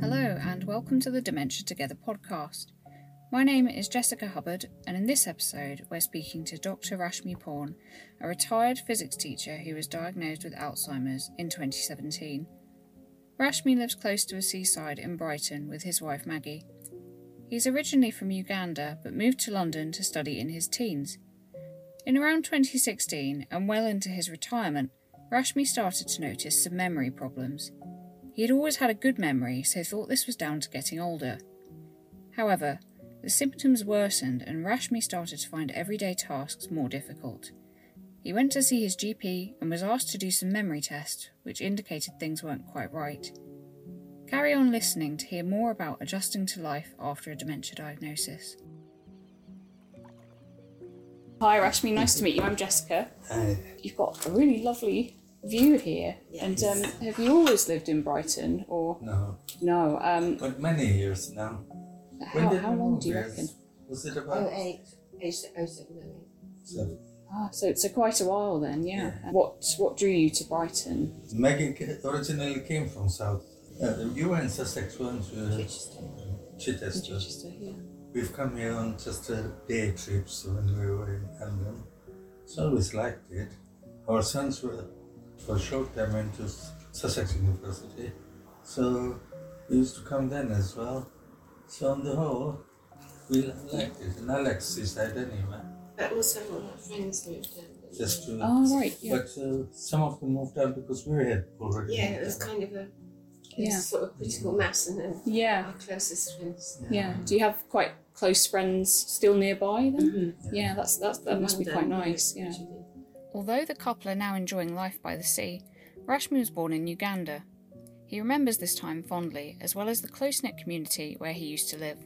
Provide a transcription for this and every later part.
Hello, and welcome to the Dementia Together podcast. My name is Jessica Hubbard, and in this episode, we're speaking to Dr. Rashmi Paun, a retired physics teacher who was diagnosed with Alzheimer's in 2017. Rashmi lives close to a seaside in Brighton with his wife Maggie. He's originally from Uganda but moved to London to study in his teens. In around 2016, and well into his retirement, Rashmi started to notice some memory problems. He had always had a good memory, so thought this was down to getting older. However, the symptoms worsened and Rashmi started to find everyday tasks more difficult. He went to see his GP and was asked to do some memory tests, which indicated things weren't quite right. Carry on listening to hear more about adjusting to life after a dementia diagnosis. Hi Rashmi, nice to meet you. I'm Jessica. Hi. You've got a really lovely view here. And um, have you always lived in Brighton or No, no? Um, but many years now. When how, did how long move do you here? reckon? Was it Oh about eight, eight, oh seven, oh eight. seven? Ah, so it's a quite a while then, yeah. What what drew you to Brighton? Megan originally came from South. Uh, you were in Sussex, weren't you? Chichester. Chichester. Chichester, yeah. We've come here on just a day trips when we were in London. So always liked it. Our sons were, for a short time, went to Sussex University. So we used to come then as well. So on the whole, we liked it. And Alex Seaside anyway. But also all our friends moved down. Just they? to Oh right, yeah. But uh, some of them moved out because we had already. yeah, moved it was out. kind of a Yeah. sort of critical mass and then Yeah, our closest friends. yeah. Do you have quite close friends still nearby then? Mm-hmm. Yeah, that's that's that must be quite nice. Yeah. Actually. Although the couple are now enjoying life by the sea, Rashmi was born in Uganda. He remembers this time fondly, as well as the close knit community where he used to live.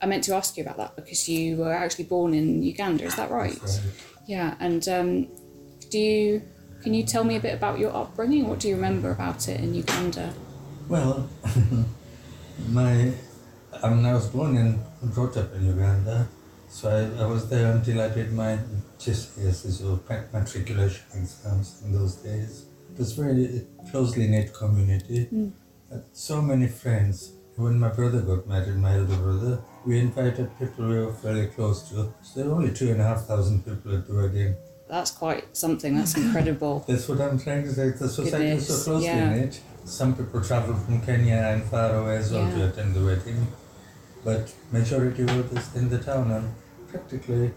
I meant to ask you about that because you were actually born in Uganda, is that right? That's right. Yeah, and um, do you can you tell me a bit about your upbringing? What do you remember about it in Uganda? Well, my I mean, I was born and brought up in Uganda, so I, I was there until I did my GCSEs or pa- matriculation exams in those days. It was very closely knit community. Mm. Had so many friends. When my brother got married, my elder brother, we invited people we were fairly close to. So there were only two and a half thousand people at the wedding. That's quite something. That's incredible. That's what I'm trying to say. The society is Goodness, so closely yeah. knit. Some people travel from Kenya and far away as well Yeah. to attend the wedding, but majority were just in the town and practically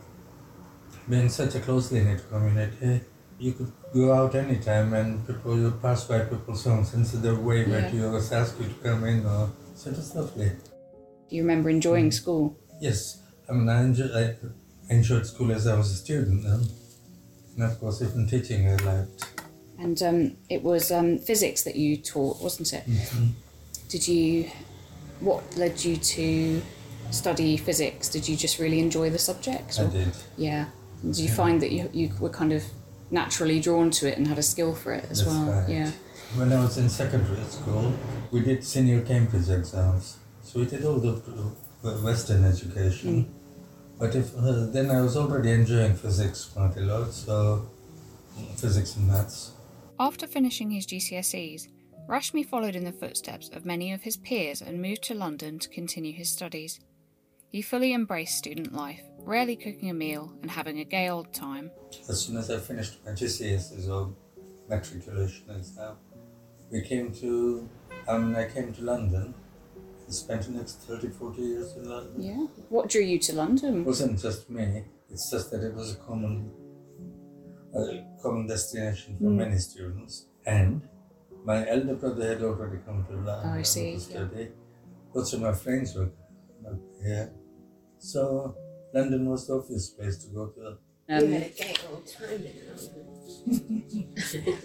being such a closely knit community. You could go out anytime and people you pass by people's homes and so they wave Yeah. at you or ask you to come in or so it was lovely. Do you remember enjoying school? Yes, I mean I, enjoy, I enjoyed school as I was a student then. And of course even teaching I liked. And um, it was um, physics that you taught, wasn't it? Mm-hmm. Did you? What led you to study physics? Did you just really enjoy the subject? I did. Yeah. Did you find that you, you were kind of naturally drawn to it and had a skill for it as That's well? right. Yeah. When I was in secondary school, we did senior Cambridge exams. So we did all the Western education. But if uh, then I was already enjoying physics quite a lot, so physics and maths. After finishing his GCSEs, Rashmi followed in the footsteps of many of his peers and moved to London to continue his studies. He fully embraced student life, rarely cooking a meal and having a gay old time. As soon as I finished my GCSEs or matriculation exam, we came to, um, I came to London and spent the next 30, 40 years in London. Yeah. What drew you to London? It wasn't just me, it's just that it was a common a common destination for Mm. many students. And my elder brother had already come to London Oh, I see, to yeah. study. Lots of my friends were here. So London was the obvious place to go to. we Um, had a gay old time in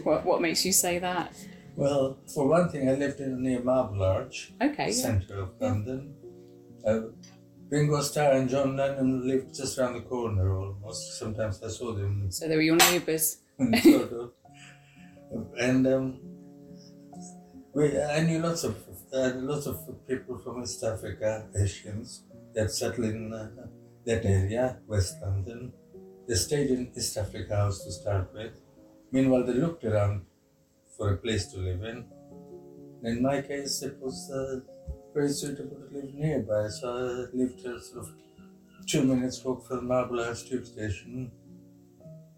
what, what makes you say that? Well, for one thing, I lived in near Marble Arch, Okay. Yeah. centre of London. Uh, Ringo Starr and John Lennon lived just around the corner almost. Sometimes I saw them So they were your neighbours. sort of. And um, we, I knew lots of uh, lots of people from East Africa, Asians, that settled in uh, that area, West London. They stayed in East Africa House to start with. Meanwhile, they looked around for a place to live in. In my case, it was uh, very suitable to live nearby, so I lived a sort of two minutes walk from Marble Arch Tube Station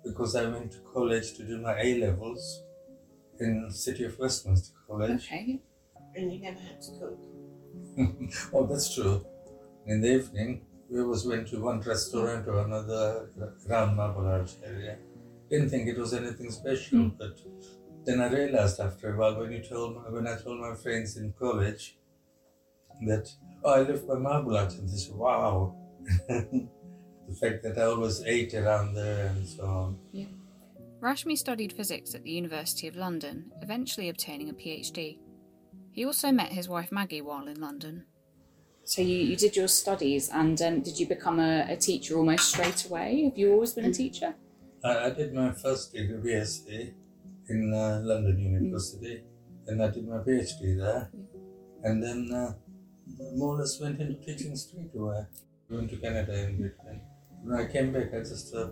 because I went to college to do my A levels in City of Westminster College. Okay. And you never had to cook. oh, that's true. In the evening, we always went to one restaurant or another around Marble Arch area. Didn't think it was anything special, Mm. but then I realized after a while when you told my, when I told my friends in college that oh, I live by Marble Arch, and they said, "Wow." the fact that I always ate around there and so on. Yeah. Rashmi studied physics at the University of London, eventually obtaining a PhD. He also met his wife Maggie while in London. So you, you did your studies and um, did you become a, a teacher almost straight away? Have you always been a teacher? I, I did my first degree BSc in uh, London University, and I did my PhD there, and then uh, more or less went into teaching straight away. Went to Canada in between. When I came back, I just uh,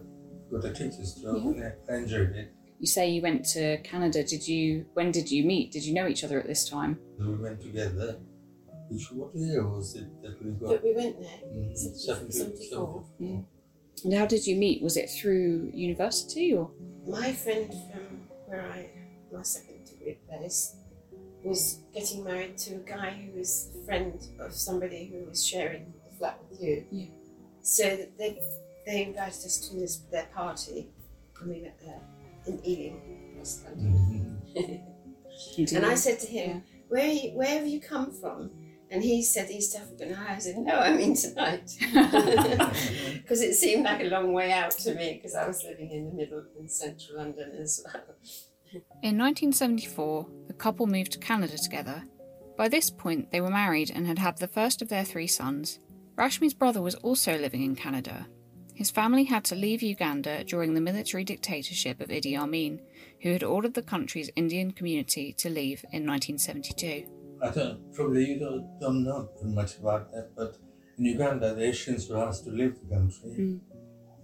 got a teacher's job, Yeah. and I, I enjoyed it. You say you went to Canada. Did you? When did you meet? Did you know each other at this time? We went together. Which what year was it that we got? But we went there. Mm, 74. 74. And how did you meet? Was it through university or? My friend from where I, my second degree place, was getting married to a guy who was a friend of somebody who was sharing the flat with you. Yeah. So that they, they invited us to this, their party, and we went there in Ealing, West London. Mhm. And I said to him, Yeah. where, you, where have you come from? And he said East Africa. And I said, no, I mean tonight. Because it seemed like a long way out to me because I was living in the middle in central London as well. In 1974, the couple moved to Canada together. By this point, they were married and had had the first of their three sons. Rashmi's brother was also living in Canada. His family had to leave Uganda during the military dictatorship of Idi Amin, who had ordered the country's Indian community to leave in 1972. I don't, probably you don't, don't know much about that, but in Uganda, the Asians were asked to leave the country Mm.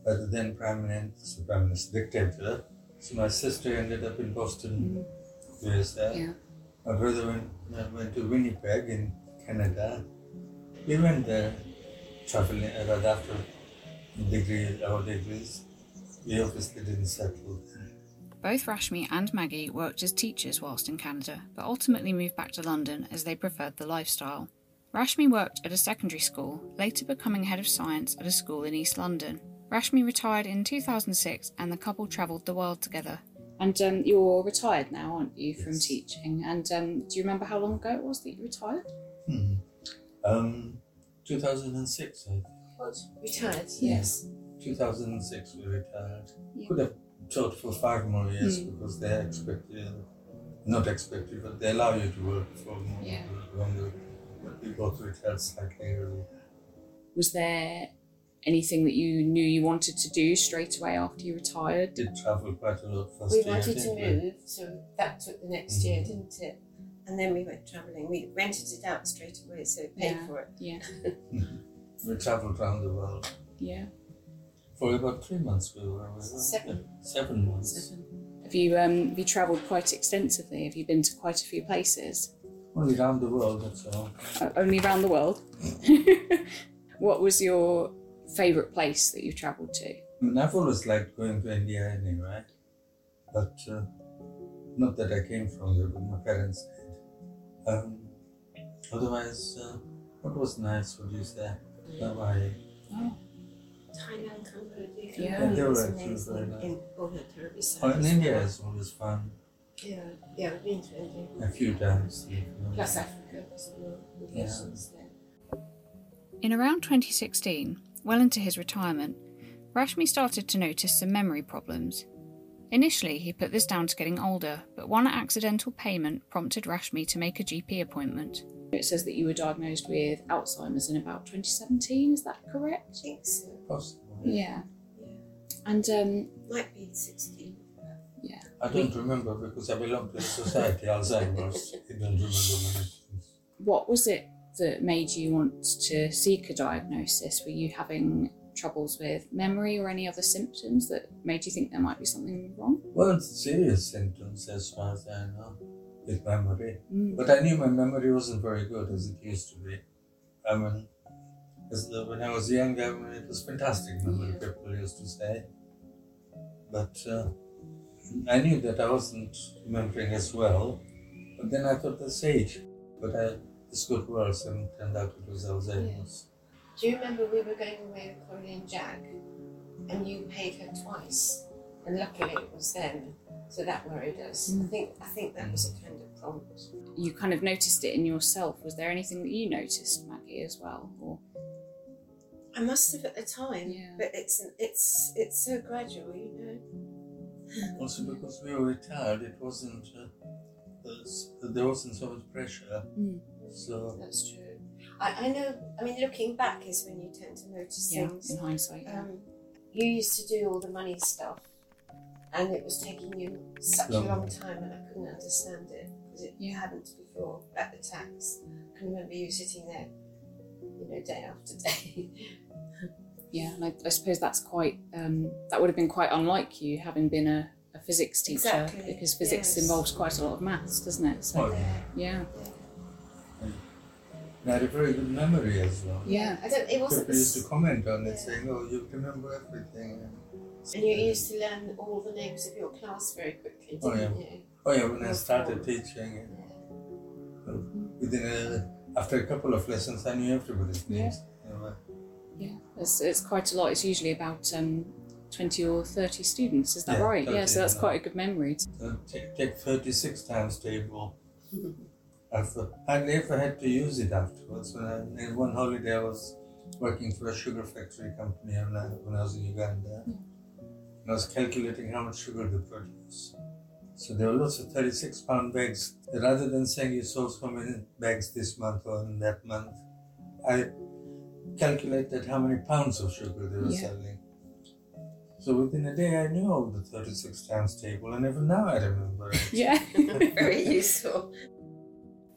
by the then Prime Minister, Prime Minister dictator. So my sister ended up in Boston, USA. Yeah. My brother went, uh, went to Winnipeg in Canada. We went there traveling uh, right after degree, our degrees. We obviously didn't settle there. Both Rashmi and Maggie worked as teachers whilst in Canada, but ultimately moved back to London as they preferred the lifestyle. Rashmi worked at a secondary school, later becoming head of science at a school in East London. Rashmi retired in 2006 and the couple travelled the world together. And um, you're retired now, aren't you, from Yes. teaching? And um, do you remember how long ago it was that you retired? Hmm. Um, 2006, I think. What? Retired? Yeah. Yes. 2006 we retired. Yeah. Could have taught for five more years Mm. because they expect you, not expect you, but they allow you to work for more Yeah. longer. But we both retired slightly early. Was there anything that you knew you wanted to do straight away after you retired? Did travel quite a lot first We year, wanted to didn't we? move, so that took the next year, Mhm. didn't it? And then we went travelling. We rented it out straight away, so it paid Yeah. for it. Yeah, We travelled around the world. yeah. For about three months we were. We were Seven. Seven months. Have you um, have you travelled quite extensively? Have you been to quite a few places? Only around the world, that's all. Uh, only around the world. what was your favourite place that you've travelled to? I mean, I've always liked going to India anyway, but uh, not that I came from there, but my parents did. Um, otherwise, uh, what was nice, would you say? Hawaii. Oh, Thailand, Cambodia, Yeah. Cambodia They were was actually amazing. nice. In all the territory sites. Oh, in India is always fun. Yeah, yeah, we've been to India. A few times. you know. Plus Africa as well. with Yeah. there. In around 2016, well into his retirement, Rashmi started to notice some memory problems. Initially, he put this down to getting older, but one accidental payment prompted Rashmi to make a GP appointment. It says that you were diagnosed with Alzheimer's in about 2017, is that correct? I think so. Possible. Yeah. Yeah. And um, Might be 16. yeah, I don't remember because I belong to the society Alzheimer's. I don't remember many things. what was it that made you want to seek a diagnosis? Were you having troubles with memory or any other symptoms that made you think there might be something wrong? Weren't serious symptoms as far as I know. With memory. Mm. But I knew my memory wasn't very good as it used to be. I mean, the, when I was young, I mean, it was fantastic memory, Yeah. people used to say. But uh, I knew that I wasn't remembering as well. But then I thought that's age. But I, this got worse and turned out it was Alzheimer's. Do you remember we were going away with Colin and Jack and you paid her twice? And luckily it was then. So that worried us. I Mm. think I think that was a kind of prompt. You kind of noticed it in yourself. Was there anything that you noticed, Maggie, as well? Or I must have at the time, Yeah. but it's it's it's so gradual, you know. Also because we were retired, it wasn't, uh, uh, there wasn't so much pressure. Mm. So That's true. I, I know. I mean, looking back is when you tend to notice yeah, things. in hindsight. yeah. Um, you used to do all the money stuff, and it was taking you such Long. a long time, and I couldn't understand it because you hadn't before at the tax. I can remember you sitting there, you know, day after day. Yeah, and I, I suppose that's quite um, that would have been quite unlike you having been a, a physics teacher Exactly, because physics yes. involves quite a lot of maths, doesn't it? So Oh, yeah, I had a very good memory as well. yeah, I don't. It wasn't. People used to comment on it Yeah. saying, oh, you remember everything. And you used to learn all the names of your class very quickly, Oh, didn't yeah. you? Oh yeah, when I started teaching, Yeah. within a, after a couple of lessons, I knew everybody's Yeah. names. You know, yeah. It's, it's quite a lot. It's usually about um, twenty or thirty students. Is that Yeah, right? Yeah, so that's yeah. quite a good memory. So take, take 36 times table. I've uh, hardly ever had to use it afterwards. When I, one holiday, I was working for a sugar factory company when I, when I was in Uganda. And I was calculating how much sugar they produce. So there were lots of 36 pound bags. Rather than saying you sold so many bags this month or in that month, I calculated how many pounds of sugar they were Yeah. selling. So within a day, I knew all the 36 times table, and even now I remember it. Yeah. very useful.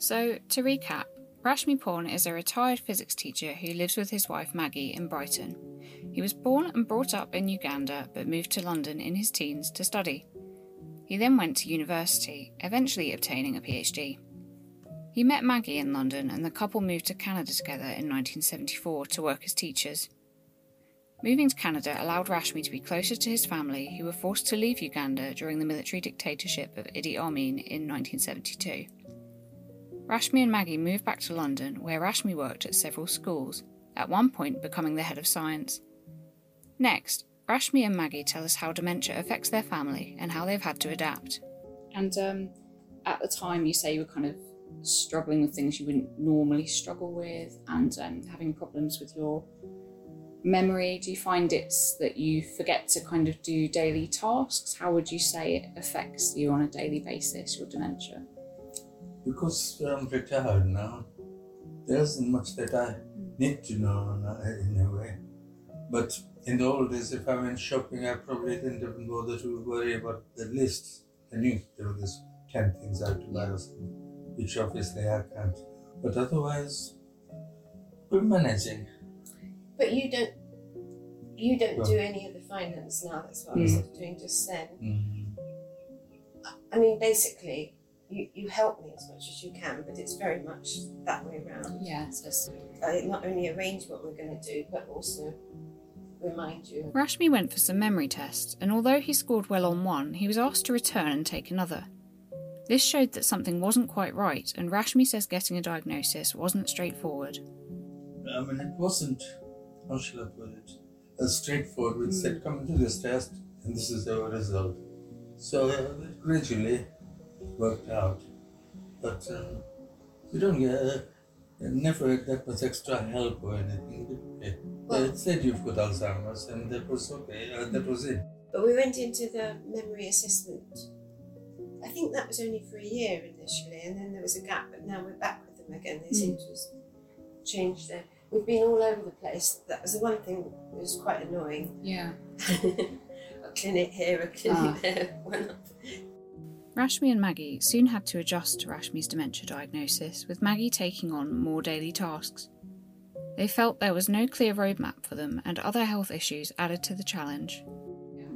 So, to recap, Rashmi Paun is a retired physics teacher who lives with his wife Maggie in Brighton. He was born and brought up in Uganda but moved to London in his teens to study. He then went to university, eventually obtaining a PhD. He met Maggie in London and the couple moved to Canada together in 1974 to work as teachers. Moving to Canada allowed Rashmi to be closer to his family, who were forced to leave Uganda during the military dictatorship of Idi Amin in 1972. Rashmi and Maggie moved back to London, where Rashmi worked at several schools, at one point becoming the head of science. Next, Rashmi and Maggie tell us how dementia affects their family and how they've had to adapt. And um, at the time, you say you were kind of struggling with things you wouldn't normally struggle with and um, having problems with your memory. Do you find it's that you forget to kind of do daily tasks? How would you say it affects you on a daily basis, your dementia? Because I'm retired now, there isn't much that I need to know in a way. But in the old days, if I went shopping, I probably didn't even bother to worry about the list. I knew there were these 10 things I had to buy which obviously I can't. But otherwise, we're managing. But you don't. You don't Well- do any of the finance now. That's what I was Mm. doing just then. Mm. I mean, basically, you, you help me as much as you can, but it's very much that way around. Yeah, so it's I not only arrange what we're going to do, but also remind you. Rashmi went for some memory tests, and although he scored well on one, he was asked to return and take another. This showed that something wasn't quite right, and Rashmi says getting a diagnosis wasn't straightforward. I mean, it wasn't, how shall I put it, as straightforward. We said, come and do this test, and this is our result. So uh, gradually worked out. But uh, we don't get, uh, never had that much extra help or anything. did we? Well- they said you've got Alzheimer's, and that was okay. Uh, that was it. But we went into the memory assessment. I think that was only for a year initially, and then there was a gap. But now we're back with them again. They seem to have changed their. We've been all over the place. That was the one thing that was quite annoying. Yeah. a clinic here, a clinic Ah. there. One up. Rashmi and Maggie soon had to adjust to Rashmi's dementia diagnosis, with Maggie taking on more daily tasks. They felt there was no clear roadmap for them, and other health issues added to the challenge.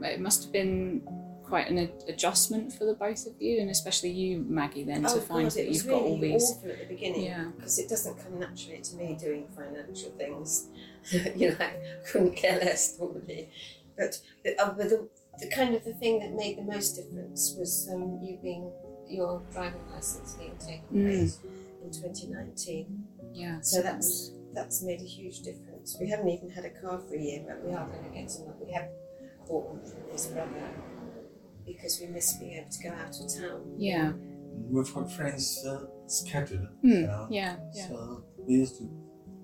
It must have been quite an ad- adjustment for the both of you, and especially you, Maggie, then to oh find God, that you've really got all these. awful at the beginning Yeah. because it doesn't come naturally to me doing financial things. you know, I couldn't care less normally. But the, uh, but the, the kind of the thing that made the most difference was um, you being your driving license being taken away Mm. in 2019. Yeah. So that's that's made a huge difference. We haven't even had a car for a year, but we are going to get another. We have bought one from his brother because we miss being able to go out of town. Yeah. We've got friends uh, scattered around. Yeah. Yeah. So we used to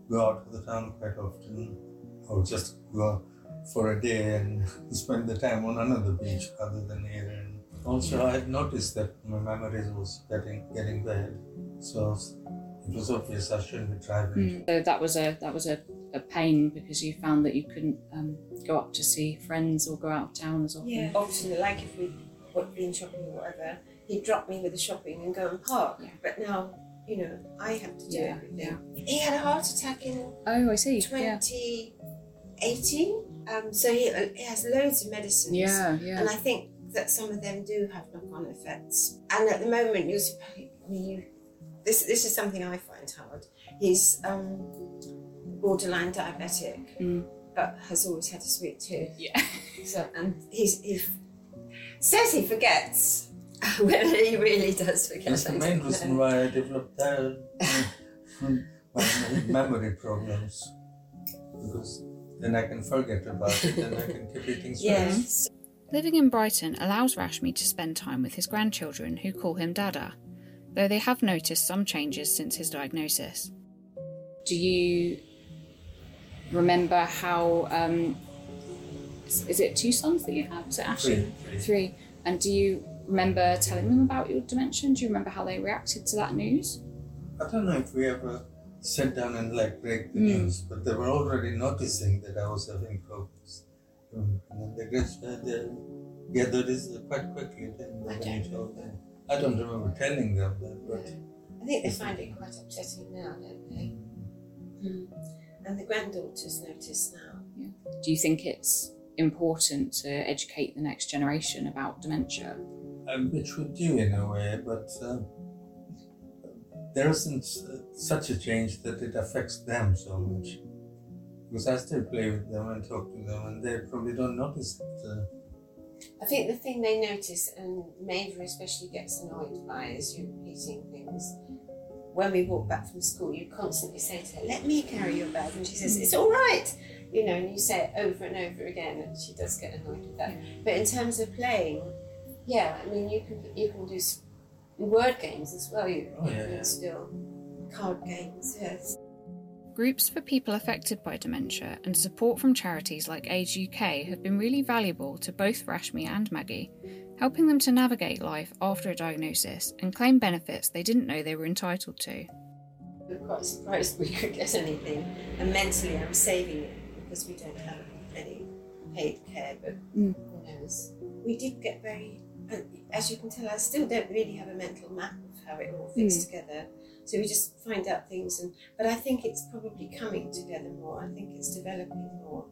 go out to the town quite often, or just go for a day and spend the time on another beach other than here. And also, I had noticed that my memories was getting getting bad, so it was obvious I shouldn't be driving. Mm. So that was a that was a, a pain because you found that you couldn't um, go up to see friends or go out of town as often. Yeah. Often, like if we were been shopping or whatever, he'd drop me with the shopping and go and park. Yeah. But now, you know, I have to do Yeah, everything. He had a heart attack in Oh, I see. Yeah. 2018. Um, so he, uh, he has loads of medicines. Yeah. Yeah. And I think that some of them do have knock-on effects. And at the moment, you're, supp- I mean, you, this this is something I find hard. He's um, borderline diabetic, Mm. but has always had a sweet tooth. Yeah. So and he's he says he forgets. Whether he really does forget. That's the main reason why I developed that, uh, my memory problems, because then I can forget about it and I can keep eating sweets. Yes. Living in Brighton allows Rashmi to spend time with his grandchildren who call him Dada, though they have noticed some changes since his diagnosis. Do you remember how? Um, is is it two sons that you have? Is it Ashley? Three, three. Three. And do you remember telling them about your dementia? Do you remember how they reacted to that news? I don't know if we ever sat down and like break the Mm. news, but they were already noticing that I was having problems. Um, and then they, get, uh, they gathered this quite quickly then I don't told remember. them. I don't remember telling them that, but I think they find it quite upsetting now, don't they? Mm. And the granddaughters notice now. Do you think it's important to educate the next generation about dementia? um, which we do in a way, but um, there isn't uh, such a change that it affects them so much. Because I still play with them and talk to them, and they probably don't notice it. Uh, I think the thing they notice, and Maver especially gets annoyed by, is you repeating things. When we walk back from school, you constantly say to her, "Let me carry your bag," and she says, "It's all right," you know, and you say it over and over again, and she does get annoyed with that. But in terms of playing, yeah, I mean, you can you can do word games as well. You, Oh, you can yeah. still card games, yes. Groups for people affected by dementia and support from charities like Age UK have been really valuable to both Rashmi and Maggie, helping them to navigate life after a diagnosis and claim benefits they didn't know they were entitled to. We were quite surprised we could get anything, and mentally I'm saving it because we don't have any paid care, but Mm. who knows. We did get very, as you can tell, I still don't really have a mental map of how it all fits together. So we just find out things, and but I think it's probably coming together more. I think it's developing more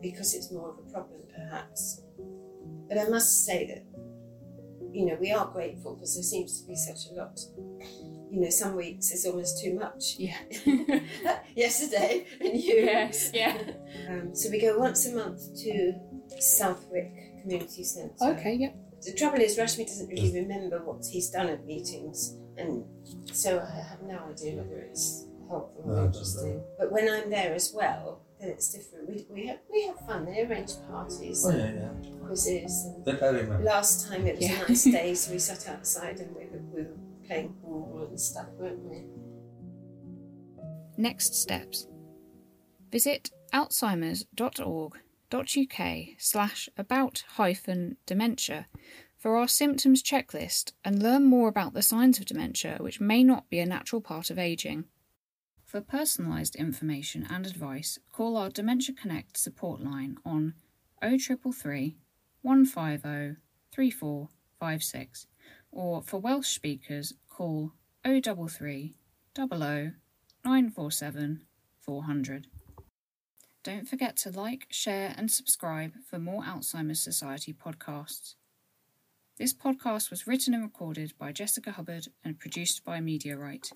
because it's more of a problem, perhaps. But I must say that you know we are grateful because there seems to be such a lot. You know, some weeks it's almost too much. Yeah. Yesterday, and you. Yes, yeah. Um, so we go once a month to Southwick Community Centre. okay, yep. The trouble is, Rashmi doesn't really remember what he's done at meetings, and so I have no idea whether it's helpful or I don't interesting. But when I'm there as well, then it's different. We, we have we have fun. They arrange parties, oh yeah, yeah. quizzes, and That I remember. last time it was Yeah. a nice day, so we sat outside and we were, we were playing ball and stuff, weren't we? Next steps. Visit alzheimers.org.uk slash about hyphen dementia for our symptoms checklist and learn more about the signs of dementia which may not be a natural part of ageing. For personalised information and advice, call our Dementia Connect support line on 0333 150 3456 or for Welsh speakers, call 033 00 947 400. Don't forget to like, share, and subscribe for more Alzheimer's Society podcasts. This podcast was written and recorded by Jessica Hubbard and produced by Right.